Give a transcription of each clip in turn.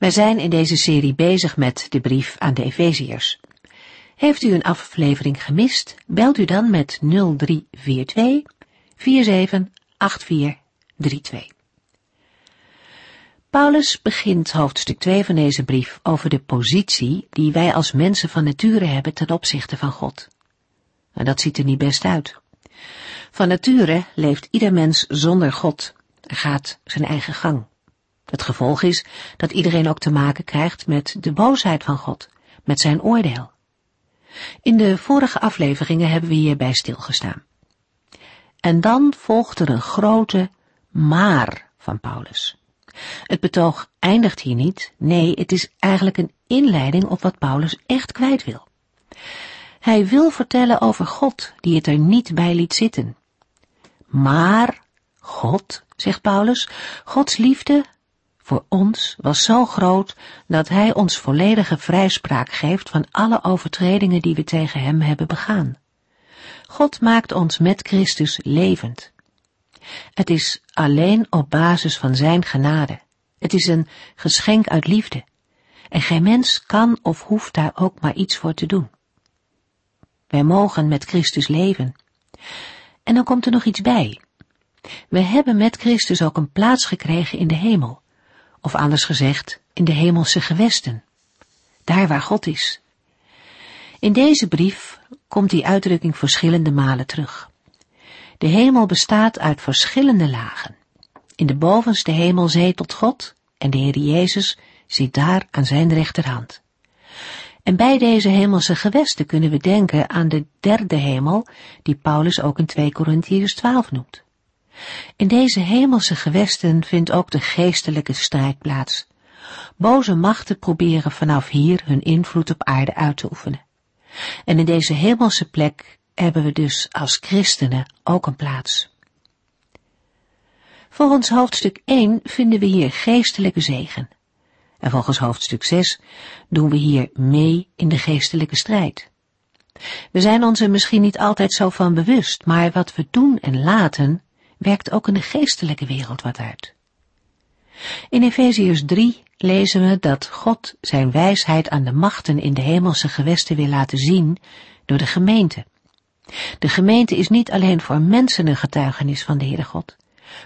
Wij zijn in deze serie bezig met de brief aan de Efeziërs. Heeft u een aflevering gemist, belt u dan met 0342 478432. Paulus begint hoofdstuk 2 van deze brief over de positie die wij als mensen van nature hebben ten opzichte van God. En dat ziet er niet best uit. Van nature leeft ieder mens zonder God gaat zijn eigen gang. Het gevolg is dat iedereen ook te maken krijgt met de boosheid van God, met zijn oordeel. In de vorige afleveringen hebben we hierbij stilgestaan. En dan volgt er een grote maar van Paulus. Het betoog eindigt hier niet, nee, het is eigenlijk een inleiding op wat Paulus echt kwijt wil. Hij wil vertellen over God, die het er niet bij liet zitten. Maar God, zegt Paulus, Gods liefde voor ons was zo groot dat Hij ons volledige vrijspraak geeft van alle overtredingen die we tegen Hem hebben begaan. God maakt ons met Christus levend. Het is alleen op basis van Zijn genade. Het is een geschenk uit liefde. En geen mens kan of hoeft daar ook maar iets voor te doen. Wij mogen met Christus leven. En dan komt er nog iets bij. We hebben met Christus ook een plaats gekregen in de hemel of anders gezegd, in de hemelse gewesten, daar waar God is. In deze brief komt die uitdrukking verschillende malen terug. De hemel bestaat uit verschillende lagen. In de bovenste hemel zetelt God en de Heer Jezus zit daar aan zijn rechterhand. En bij deze hemelse gewesten kunnen we denken aan de derde hemel, die Paulus ook in 2 Corinthiërs 12 noemt. In deze hemelse gewesten vindt ook de geestelijke strijd plaats. Boze machten proberen vanaf hier hun invloed op aarde uit te oefenen. En in deze hemelse plek hebben we dus als christenen ook een plaats. Volgens hoofdstuk 1 vinden we hier geestelijke zegen. En volgens hoofdstuk 6 doen we hier mee in de geestelijke strijd. We zijn ons er misschien niet altijd zo van bewust, maar wat we doen en laten werkt ook in de geestelijke wereld wat uit. In Efeziërs 3 lezen we dat God zijn wijsheid aan de machten in de hemelse gewesten wil laten zien door de gemeente. De gemeente is niet alleen voor mensen een getuigenis van de Heere God,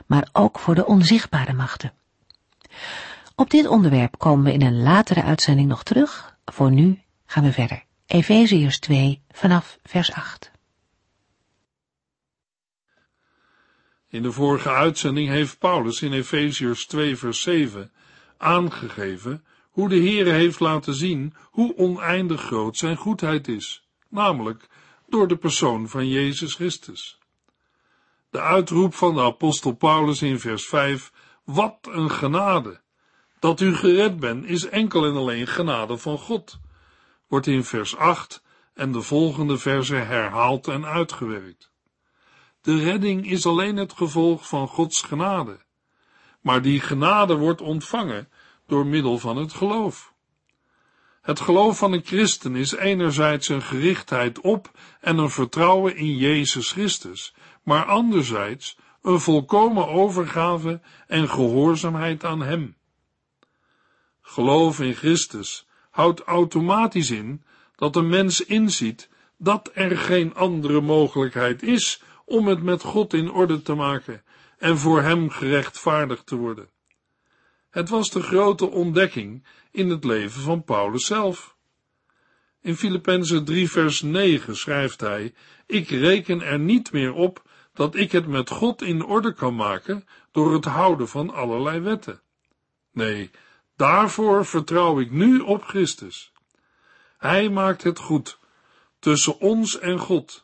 maar ook voor de onzichtbare machten. Op dit onderwerp komen we in een latere uitzending nog terug. Voor nu gaan we verder. Efeziërs 2 vanaf vers 8. In de vorige uitzending heeft Paulus in Efeziërs 2 vers 7 aangegeven hoe de Heere heeft laten zien hoe oneindig groot zijn goedheid is, namelijk door de persoon van Jezus Christus. De uitroep van de apostel Paulus in vers 5, wat een genade! Dat u gered bent is enkel en alleen genade van God, wordt in vers 8 en de volgende versen herhaald en uitgewerkt. De redding is alleen het gevolg van Gods genade. Maar die genade wordt ontvangen door middel van het geloof. Het geloof van een christen is enerzijds een gerichtheid op en een vertrouwen in Jezus Christus, maar anderzijds een volkomen overgave en gehoorzaamheid aan Hem. Geloof in Christus houdt automatisch in dat een mens inziet dat er geen andere mogelijkheid is om het met God in orde te maken en voor Hem gerechtvaardigd te worden. Het was de grote ontdekking in het leven van Paulus zelf. In Filippenzen 3 vers 9 schrijft hij, ik reken er niet meer op dat ik het met God in orde kan maken door het houden van allerlei wetten. Nee, daarvoor vertrouw ik nu op Christus. Hij maakt het goed tussen ons en God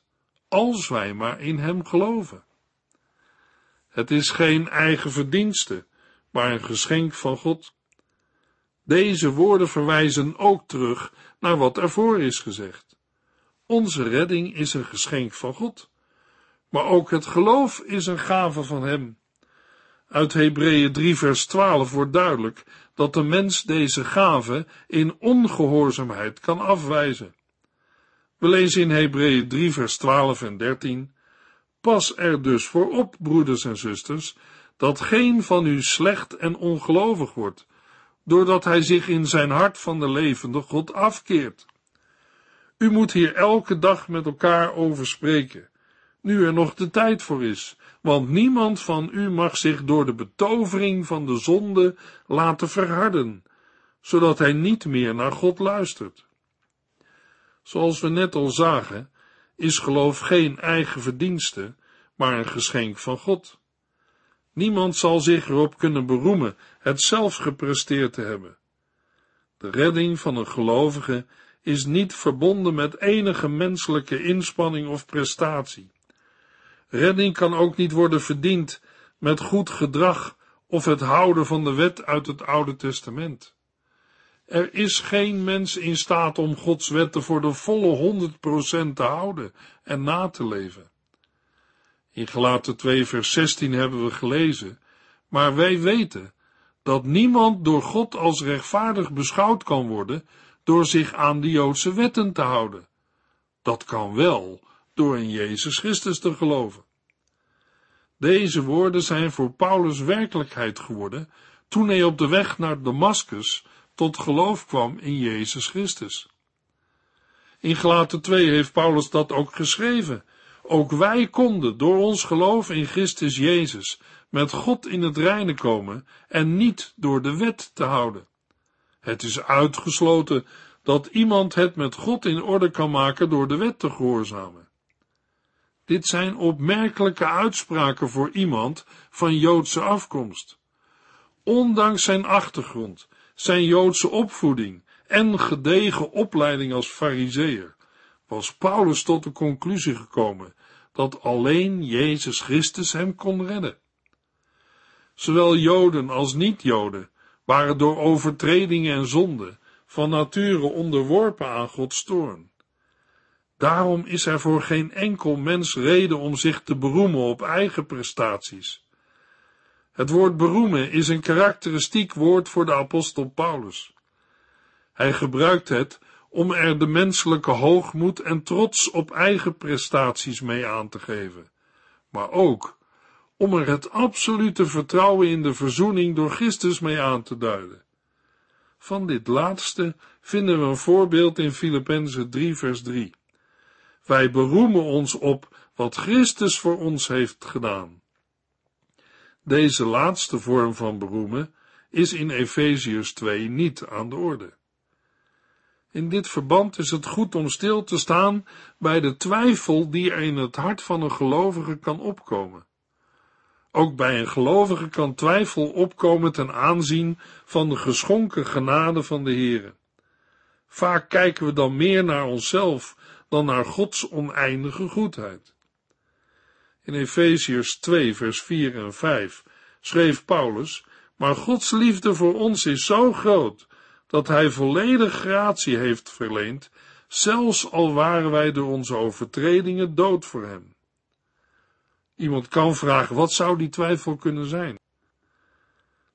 als wij maar in Hem geloven. Het is geen eigen verdienste, maar een geschenk van God. Deze woorden verwijzen ook terug naar wat ervoor is gezegd. Onze redding is een geschenk van God, maar ook het geloof is een gave van Hem. Uit Hebreeën 3 vers 12 wordt duidelijk dat de mens deze gave in ongehoorzaamheid kan afwijzen. We lezen in Hebreeën 3 vers 12 en 13 Pas er dus voor op, broeders en zusters, dat geen van u slecht en ongelovig wordt, doordat hij zich in zijn hart van de levende God afkeert. U moet hier elke dag met elkaar over spreken, nu er nog de tijd voor is, want niemand van u mag zich door de betovering van de zonde laten verharden, zodat hij niet meer naar God luistert. Zoals we net al zagen, is geloof geen eigen verdienste, maar een geschenk van God. Niemand zal zich erop kunnen beroemen het zelf gepresteerd te hebben. De redding van een gelovige is niet verbonden met enige menselijke inspanning of prestatie. Redding kan ook niet worden verdiend met goed gedrag of het houden van de wet uit het Oude Testament. Er is geen mens in staat om Gods wetten voor de volle 100% te houden en na te leven. In Gelaten 2 vers 16 hebben we gelezen, maar wij weten dat niemand door God als rechtvaardig beschouwd kan worden door zich aan de Joodse wetten te houden. Dat kan wel door in Jezus Christus te geloven. Deze woorden zijn voor Paulus werkelijkheid geworden toen hij op de weg naar Damascus tot geloof kwam in Jezus Christus. In Gelaten 2 heeft Paulus dat ook geschreven. Ook wij konden door ons geloof in Christus Jezus met God in het reine komen en niet door de wet te houden. Het is uitgesloten dat iemand het met God in orde kan maken door de wet te gehoorzamen. Dit zijn opmerkelijke uitspraken voor iemand van Joodse afkomst. Ondanks zijn achtergrond, zijn Joodse opvoeding en gedegen opleiding als fariseer, was Paulus tot de conclusie gekomen dat alleen Jezus Christus hem kon redden. Zowel Joden als niet-Joden waren door overtredingen en zonden van nature onderworpen aan Gods toorn. Daarom is er voor geen enkel mens reden om zich te beroemen op eigen prestaties. Het woord beroemen is een karakteristiek woord voor de apostel Paulus. Hij gebruikt het om er de menselijke hoogmoed en trots op eigen prestaties mee aan te geven, maar ook om er het absolute vertrouwen in de verzoening door Christus mee aan te duiden. Van dit laatste vinden we een voorbeeld in Filippenzen 3 vers 3. Wij beroemen ons op wat Christus voor ons heeft gedaan. Deze laatste vorm van beroemen is in Efeziërs 2 niet aan de orde. In dit verband is het goed om stil te staan bij de twijfel die er in het hart van een gelovige kan opkomen. Ook bij een gelovige kan twijfel opkomen ten aanzien van de geschonken genade van de Heere. Vaak kijken we dan meer naar onszelf dan naar Gods oneindige goedheid. In Efeziërs 2 vers 4 en 5 schreef Paulus, maar Gods liefde voor ons is zo groot, dat hij volledig gratie heeft verleend, zelfs al waren wij door onze overtredingen dood voor hem. Iemand kan vragen, wat zou die twijfel kunnen zijn?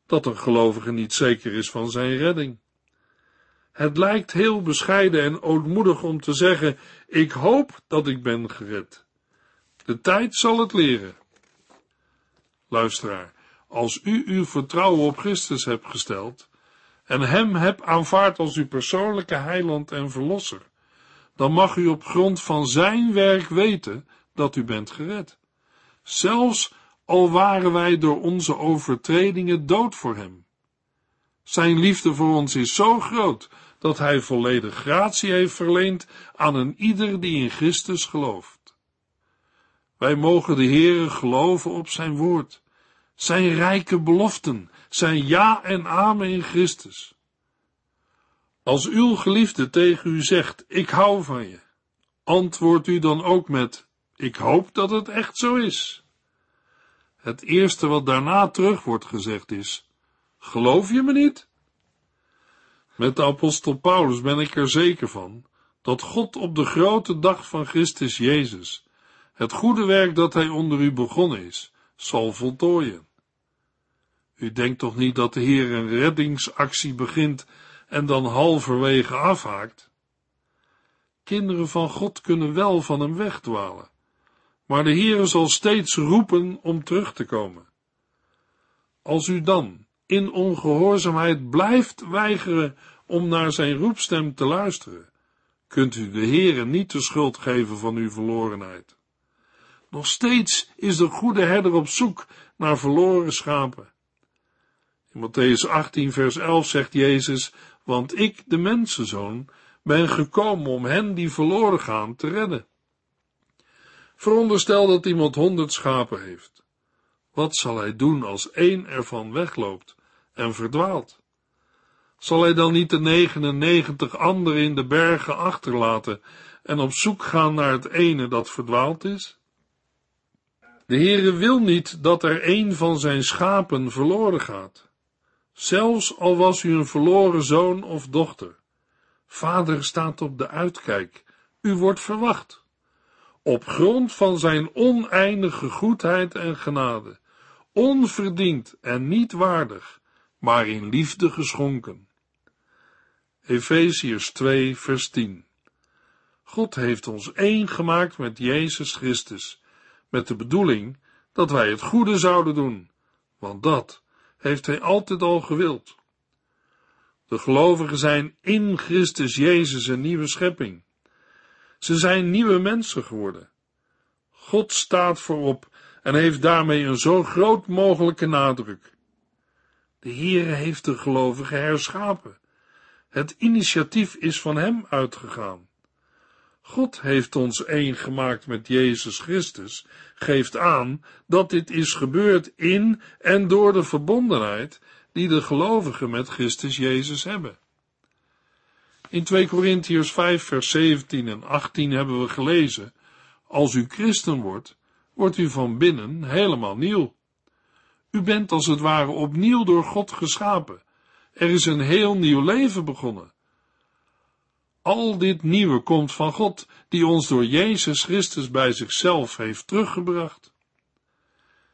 Dat een gelovige niet zeker is van zijn redding. Het lijkt heel bescheiden en ootmoedig om te zeggen, ik hoop dat ik ben gered. De tijd zal het leren. Luisteraar, als u uw vertrouwen op Christus hebt gesteld, en Hem hebt aanvaard als uw persoonlijke heiland en verlosser, dan mag u op grond van Zijn werk weten dat u bent gered. Zelfs al waren wij door onze overtredingen dood voor Hem. Zijn liefde voor ons is zo groot dat Hij volledig gratie heeft verleend aan een ieder die in Christus gelooft. Wij mogen de Heere geloven op Zijn woord, Zijn rijke beloften zijn ja en amen in Christus. Als uw geliefde tegen u zegt, ik hou van je, antwoordt u dan ook met, ik hoop dat het echt zo is. Het eerste wat daarna terug wordt gezegd is, geloof je me niet? Met de apostel Paulus ben ik er zeker van dat God op de grote dag van Christus Jezus het goede werk dat hij onder u begonnen is, zal voltooien. U denkt toch niet dat de Heer een reddingsactie begint en dan halverwege afhaakt? Kinderen van God kunnen wel van hem wegdwalen, maar de Heer zal steeds roepen om terug te komen. Als u dan in ongehoorzaamheid blijft weigeren om naar zijn roepstem te luisteren, kunt u de Heere niet de schuld geven van uw verlorenheid. Nog steeds is de goede herder op zoek naar verloren schapen. In Matthäus 18, vers 11 zegt Jezus, want ik, de mensenzoon, ben gekomen om hen die verloren gaan te redden. Veronderstel dat iemand honderd schapen heeft. Wat zal hij doen als één ervan wegloopt en verdwaalt? Zal hij dan niet de 99 anderen in de bergen achterlaten en op zoek gaan naar het ene dat verdwaald is? De Heere wil niet dat er een van zijn schapen verloren gaat. Zelfs al was u een verloren zoon of dochter. Vader staat op de uitkijk. U wordt verwacht. Op grond van zijn oneindige goedheid en genade. Onverdiend en niet waardig, maar in liefde geschonken. Efeziërs 2, vers 10. God heeft ons één gemaakt met Jezus Christus, met de bedoeling dat wij het goede zouden doen, want dat heeft Hij altijd al gewild. De gelovigen zijn in Christus Jezus een nieuwe schepping. Ze zijn nieuwe mensen geworden. God staat voorop en heeft daarmee een zo groot mogelijke nadruk. De Heere heeft de gelovigen herschapen. Het initiatief is van Hem uitgegaan. God heeft ons één gemaakt met Jezus Christus, geeft aan dat dit is gebeurd in en door de verbondenheid die de gelovigen met Christus Jezus hebben. In 2 Korintiërs 5 vers 17 en 18 hebben we gelezen, als u christen wordt, wordt u van binnen helemaal nieuw. U bent als het ware opnieuw door God geschapen. Er is een heel nieuw leven begonnen. Al dit nieuwe komt van God, die ons door Jezus Christus bij zichzelf heeft teruggebracht.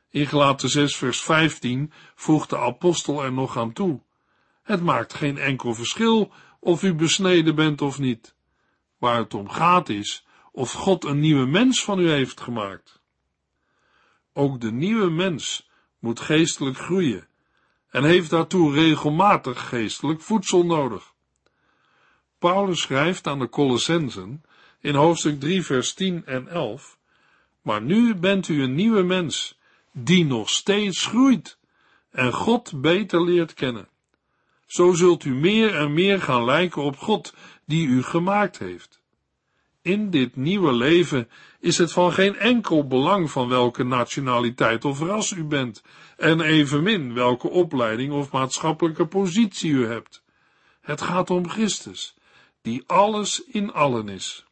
In Gelaten 6 vers 15 voegt de apostel er nog aan toe. Het maakt geen enkel verschil of u besneden bent of niet. Waar het om gaat is of God een nieuwe mens van u heeft gemaakt. Ook de nieuwe mens moet geestelijk groeien en heeft daartoe regelmatig geestelijk voedsel nodig. Paulus schrijft aan de Colossensen in hoofdstuk 3 vers 10 en 11, maar nu bent u een nieuwe mens, die nog steeds groeit en God beter leert kennen. Zo zult u meer en meer gaan lijken op God, die u gemaakt heeft. In dit nieuwe leven is het van geen enkel belang van welke nationaliteit of ras u bent, en evenmin welke opleiding of maatschappelijke positie u hebt. Het gaat om Christus, die alles in allen is.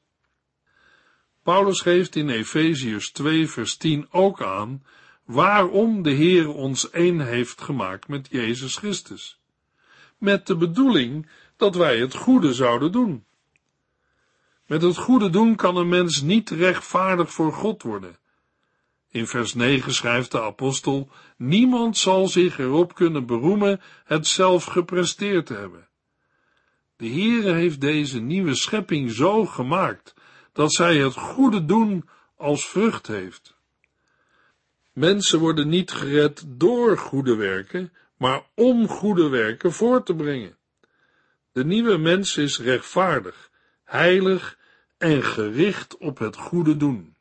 Paulus geeft in Efeziërs 2 vers 10 ook aan waarom de Heer ons één heeft gemaakt met Jezus Christus. Met de bedoeling dat wij het goede zouden doen. Met het goede doen kan een mens niet rechtvaardig voor God worden. In vers 9 schrijft de apostel, niemand zal zich erop kunnen beroemen het zelf gepresteerd te hebben. De Heere heeft deze nieuwe schepping zo gemaakt, dat zij het goede doen als vrucht heeft. Mensen worden niet gered door goede werken, maar om goede werken voor te brengen. De nieuwe mens is rechtvaardig, heilig en gericht op het goede doen.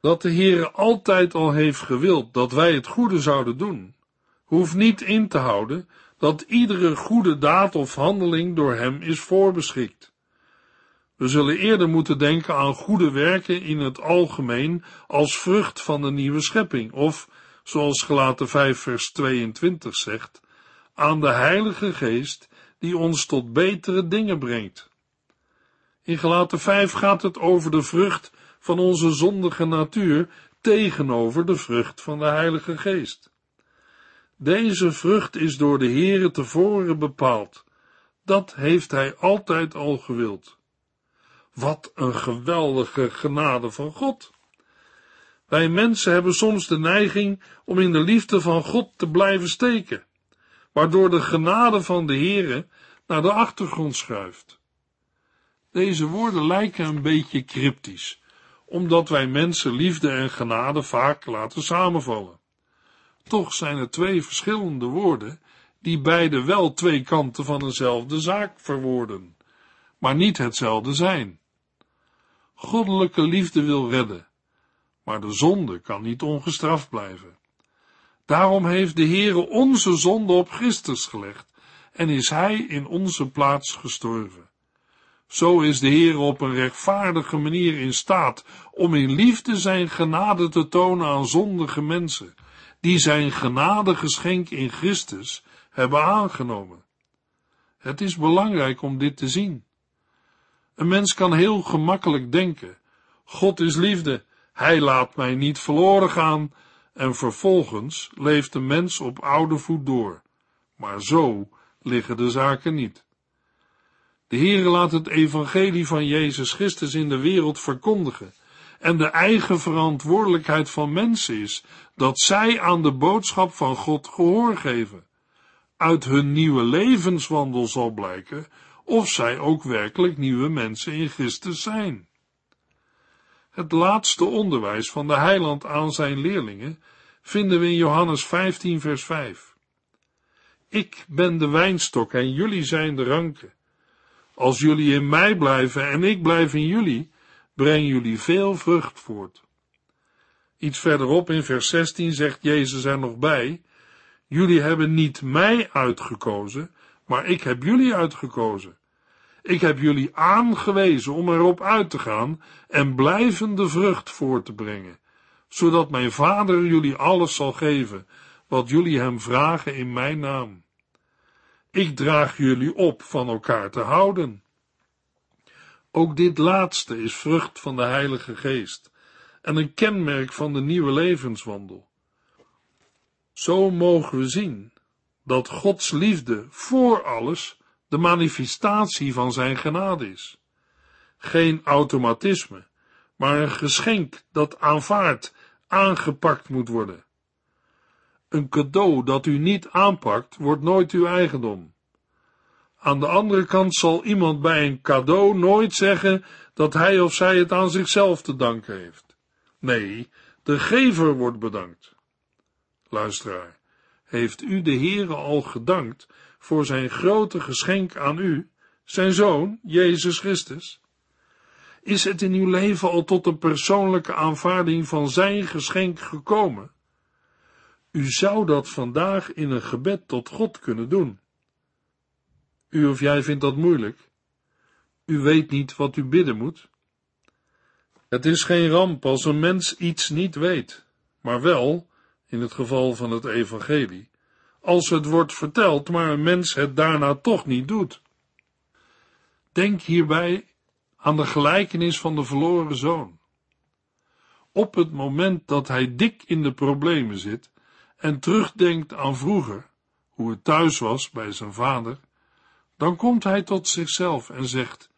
Dat de Heere altijd al heeft gewild dat wij het goede zouden doen, hoeft niet in te houden dat iedere goede daad of handeling door hem is voorbeschikt. We zullen eerder moeten denken aan goede werken in het algemeen als vrucht van de nieuwe schepping, of, zoals gelaten 5 vers 22 zegt, aan de Heilige Geest die ons tot betere dingen brengt. In gelaten 5 gaat het over de vrucht van onze zondige natuur tegenover de vrucht van de Heilige Geest. Deze vrucht is door de Heere tevoren bepaald, Dat heeft hij altijd al gewild. Wat een geweldige genade van God. Wij mensen hebben soms de neiging om in de liefde van God te blijven steken, waardoor de genade van de Heere naar de achtergrond schuift. Deze woorden lijken een beetje cryptisch, omdat wij mensen liefde en genade vaak laten samenvallen. Toch zijn er twee verschillende woorden die beide wel twee kanten van eenzelfde zaak verwoorden, maar niet hetzelfde zijn. Goddelijke liefde wil redden, maar de zonde kan niet ongestraft blijven. Daarom heeft de Heere onze zonde op Christus gelegd en is Hij in onze plaats gestorven. Zo is de Heer op een rechtvaardige manier in staat om in liefde zijn genade te tonen aan zondige mensen, die zijn genadegeschenk in Christus hebben aangenomen. Het is belangrijk om dit te zien. Een mens kan heel gemakkelijk denken, God is liefde, hij laat mij niet verloren gaan, en vervolgens leeft de mens op oude voet door. Maar zo liggen de zaken niet. De Heere laat het evangelie van Jezus Christus in de wereld verkondigen, en de eigen verantwoordelijkheid van mensen is dat zij aan de boodschap van God gehoor geven. Uit hun nieuwe levenswandel zal blijken of zij ook werkelijk nieuwe mensen in Christus zijn. Het laatste onderwijs van de heiland aan zijn leerlingen vinden we in Johannes 15 vers 5. Ik ben de wijnstok en jullie zijn de ranken. Als jullie in mij blijven en ik blijf in jullie, breng jullie veel vrucht voort. Iets verderop in vers 16 zegt Jezus er nog bij, jullie hebben niet mij uitgekozen, maar ik heb jullie uitgekozen. Ik heb jullie aangewezen om erop uit te gaan en blijvende vrucht voor te brengen, zodat mijn Vader jullie alles zal geven wat jullie hem vragen in mijn naam. Ik draag jullie op van elkaar te houden. Ook dit laatste is vrucht van de Heilige Geest en een kenmerk van de nieuwe levenswandel. Zo mogen we zien dat Gods liefde voor alles de manifestatie van zijn genade is. Geen automatisme, maar een geschenk dat aanvaard, aangepakt moet worden. Een cadeau dat u niet aanpakt, wordt nooit uw eigendom. Aan de andere kant zal iemand bij een cadeau nooit zeggen dat hij of zij het aan zichzelf te danken heeft. Nee, de gever wordt bedankt. Luisteraar, heeft u de Heere al gedankt voor zijn grote geschenk aan u, zijn Zoon, Jezus Christus? Is het in uw leven al tot een persoonlijke aanvaarding van zijn geschenk gekomen? U zou dat vandaag in een gebed tot God kunnen doen. U of jij vindt dat moeilijk. U weet niet wat u bidden moet. Het is geen ramp als een mens iets niet weet, maar wel, in het geval van het evangelie, als het wordt verteld, maar een mens het daarna toch niet doet. Denk hierbij aan de gelijkenis van de verloren zoon. Op het moment dat hij dik in de problemen zit en terugdenkt aan vroeger, hoe het thuis was bij zijn vader, dan komt hij tot zichzelf en zegt,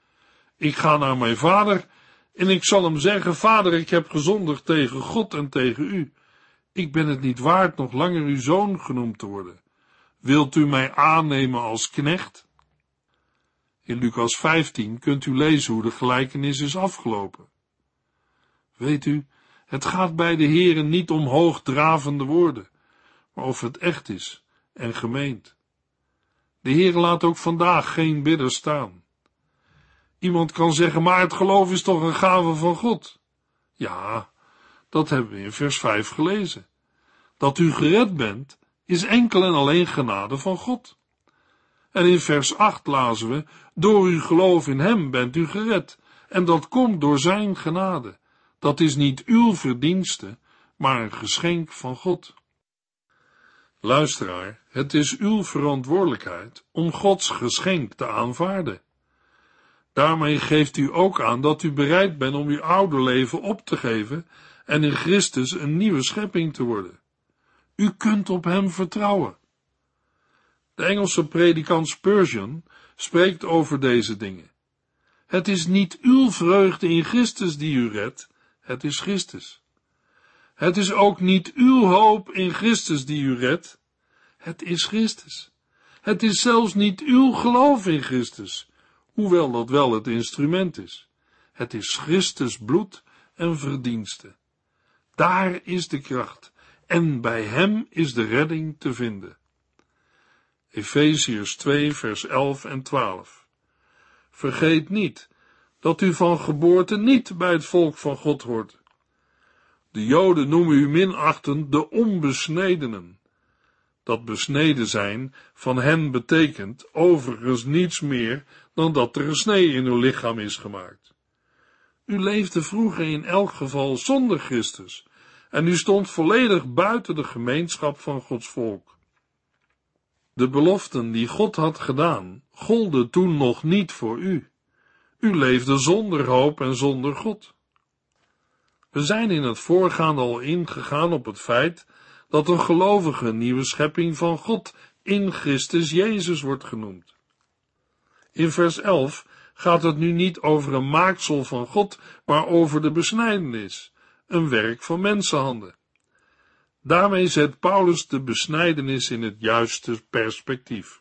ik ga naar mijn vader en ik zal hem zeggen, vader, ik heb gezondigd tegen God en tegen u. Ik ben het niet waard nog langer uw zoon genoemd te worden. Wilt u mij aannemen als knecht? In Lucas 15 kunt u lezen hoe de gelijkenis is afgelopen. Weet u, het gaat bij de heren niet om hoogdravende woorden, maar of het echt is en gemeend. De Heer laat ook vandaag geen bidder staan. Iemand kan zeggen, maar het geloof is toch een gave van God? Ja, dat hebben we in vers 5 gelezen. Dat u gered bent, is enkel en alleen genade van God. En in vers 8 lazen we, door uw geloof in Hem bent u gered, en dat komt door Zijn genade. Dat is niet uw verdienste, maar een geschenk van God. Luisteraar, het is uw verantwoordelijkheid om Gods geschenk te aanvaarden. Daarmee geeft u ook aan dat u bereid bent om uw oude leven op te geven en in Christus een nieuwe schepping te worden. U kunt op Hem vertrouwen. De Engelse predikant Spurgeon spreekt over deze dingen. Het is niet uw vreugde in Christus die u redt, het is Christus. Het is ook niet uw hoop in Christus die u redt, het is Christus. Het is zelfs niet uw geloof in Christus, hoewel dat wel het instrument is. Het is Christus bloed en verdienste. Daar is de kracht en bij hem is de redding te vinden. Efeziërs 2 vers 11 en 12 Vergeet niet dat u van geboorte niet bij het volk van God hoort. De Joden noemen u minachtend de onbesnedenen. Dat besneden zijn van hen betekent overigens niets meer dan dat er een snee in uw lichaam is gemaakt. U leefde vroeger in elk geval zonder Christus en u stond volledig buiten de gemeenschap van Gods volk. De beloften die God had gedaan, golden toen nog niet voor u. U leefde zonder hoop en zonder God. We zijn in het voorgaande al ingegaan op het feit dat een gelovige nieuwe schepping van God in Christus Jezus wordt genoemd. In vers 11 gaat het nu niet over een maaksel van God, maar over de besnijdenis, een werk van mensenhanden. Daarmee zet Paulus de besnijdenis in het juiste perspectief.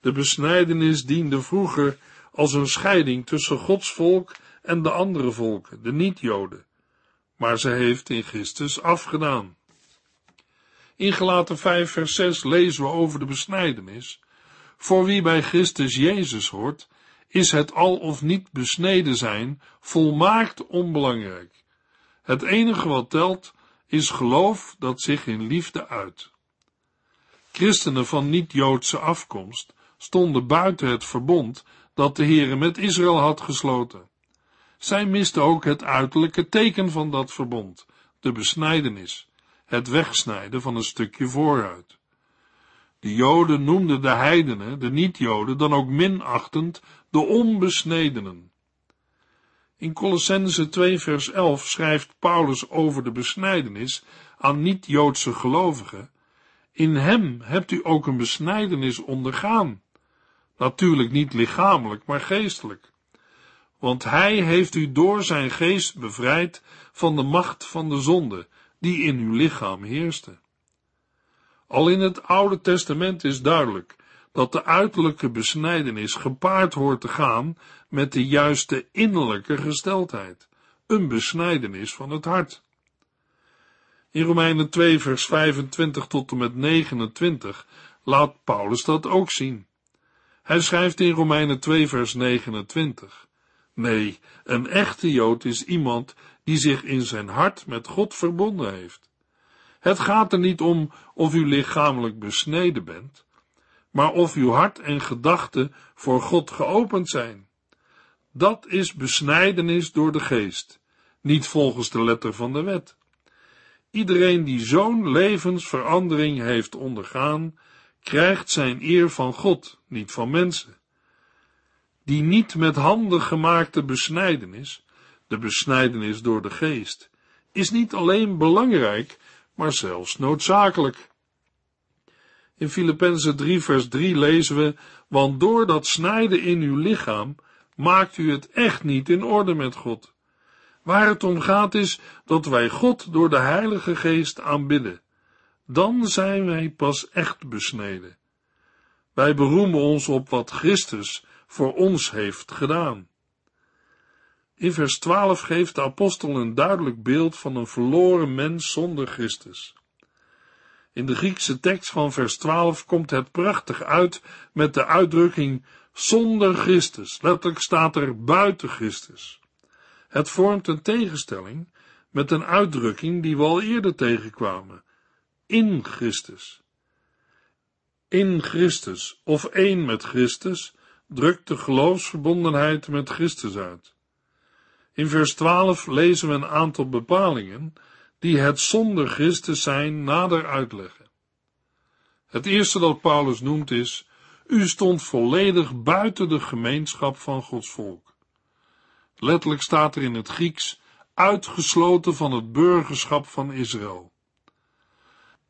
De besnijdenis diende vroeger als een scheiding tussen Gods volk en de andere volken, de niet-Joden, maar ze heeft in Christus afgedaan. In Gelaten 5 vers 6 lezen we over de besnijdenis. Voor wie bij Christus Jezus hoort, is het al of niet besneden zijn volmaakt onbelangrijk. Het enige wat telt is geloof dat zich in liefde uit. Christenen van niet-Joodse afkomst stonden buiten het verbond dat de Heere met Israël had gesloten. Zij misten ook het uiterlijke teken van dat verbond, de besnijdenis, het wegsnijden van een stukje vooruit. De Joden noemden de heidenen, de niet-Joden, dan ook minachtend de onbesnedenen. In Colossense 2 vers 11 schrijft Paulus over de besnijdenis aan niet-Joodse gelovigen. In hem hebt u ook een besnijdenis ondergaan. Natuurlijk niet lichamelijk, maar geestelijk. Want hij heeft u door zijn geest bevrijd van de macht van de zonde, die in uw lichaam heerste. Al in het Oude Testament is duidelijk dat de uiterlijke besnijdenis gepaard hoort te gaan met de juiste innerlijke gesteldheid, een besnijdenis van het hart. In Romeinen 2 vers 25 tot en met 29 laat Paulus dat ook zien. Hij schrijft in Romeinen 2 vers 29, Nee, een echte Jood is iemand die zich in zijn hart met God verbonden heeft. Het gaat er niet om of u lichamelijk besneden bent, maar of uw hart en gedachten voor God geopend zijn. Dat is besnijdenis door de geest, niet volgens de letter van de wet. Iedereen die zo'n levensverandering heeft ondergaan, krijgt zijn eer van God, niet van mensen. Die niet met handen gemaakte besnijdenis, de besnijdenis door de geest, is niet alleen belangrijk, maar zelfs noodzakelijk. In Filippenzen 3 vers 3 lezen we, want door dat snijden in uw lichaam maakt u het echt niet in orde met God. Waar het om gaat is dat wij God door de Heilige Geest aanbidden. Dan zijn wij pas echt besneden. Wij beroemen ons op wat Christus voor ons heeft gedaan. In vers 12 geeft de apostel een duidelijk beeld van een verloren mens zonder Christus. In de Griekse tekst van vers 12 komt het prachtig uit met de uitdrukking zonder Christus. Letterlijk staat er buiten Christus. Het vormt een tegenstelling met een uitdrukking die we al eerder tegenkwamen. In Christus. In Christus of één met Christus drukt de geloofsverbondenheid met Christus uit. In vers 12 lezen we een aantal bepalingen die het zonder Christus zijn nader uitleggen. Het eerste dat Paulus noemt is, u stond volledig buiten de gemeenschap van Gods volk. Letterlijk staat er in het Grieks, uitgesloten van het burgerschap van Israël.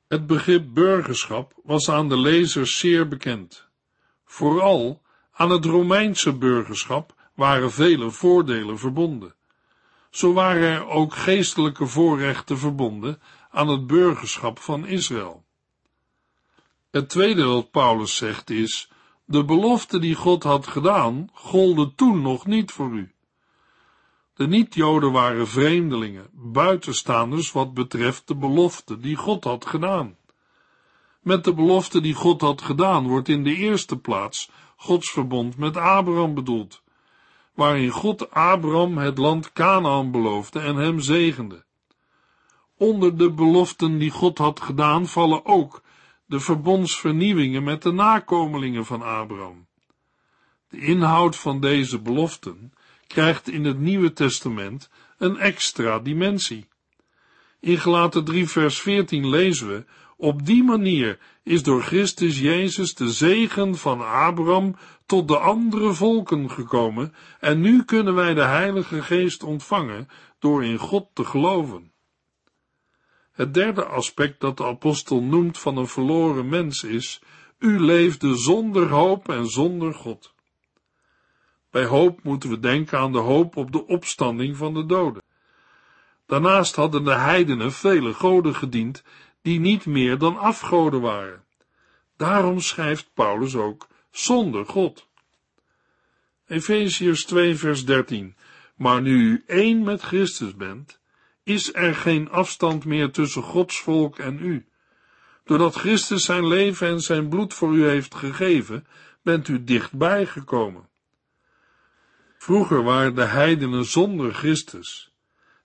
Het begrip burgerschap was aan de lezers zeer bekend. Vooral aan het Romeinse burgerschap waren vele voordelen verbonden. Zo waren er ook geestelijke voorrechten verbonden aan het burgerschap van Israël. Het tweede wat Paulus zegt is, de belofte die God had gedaan, golde toen nog niet voor u. De niet-Joden waren vreemdelingen, buitenstaanders wat betreft de belofte die God had gedaan. Met de belofte die God had gedaan wordt in de eerste plaats Gods verbond met Abraham bedoeld, waarin God Abraham het land Canaan beloofde en hem zegende. Onder de beloften die God had gedaan vallen ook de verbondsvernieuwingen met de nakomelingen van Abraham. De inhoud van deze beloften krijgt in het Nieuwe Testament een extra dimensie. In Gelaten 3 vers 14 lezen we, op die manier is door Christus Jezus de zegen van Abraham tot de andere volken gekomen en nu kunnen wij de Heilige Geest ontvangen door in God te geloven. Het derde aspect dat de apostel noemt van een verloren mens is, u leefde zonder hoop en zonder God. Bij hoop moeten we denken aan de hoop op de opstanding van de doden. Daarnaast hadden de heidenen vele goden gediend, die niet meer dan afgoden waren. Daarom schrijft Paulus ook zonder God. Efeziërs 2 vers 13 Maar nu u één met Christus bent, is er geen afstand meer tussen Gods volk en u. Doordat Christus zijn leven en zijn bloed voor u heeft gegeven, bent u dichtbij gekomen. Vroeger waren de heidenen zonder Christus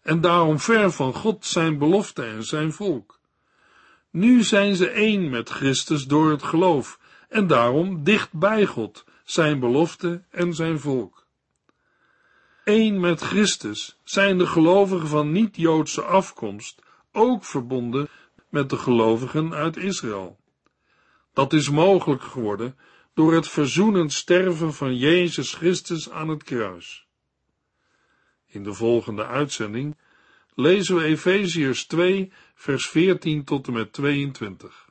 en daarom ver van God zijn belofte en zijn volk. Nu zijn ze één met Christus door het geloof en daarom dicht bij God, zijn belofte en zijn volk. Eén met Christus zijn de gelovigen van niet-Joodse afkomst ook verbonden met de gelovigen uit Israël. Dat is mogelijk geworden door het verzoenend sterven van Jezus Christus aan het kruis. In de volgende uitzending lezen we Efeziërs 2, vers 14 tot en met 22.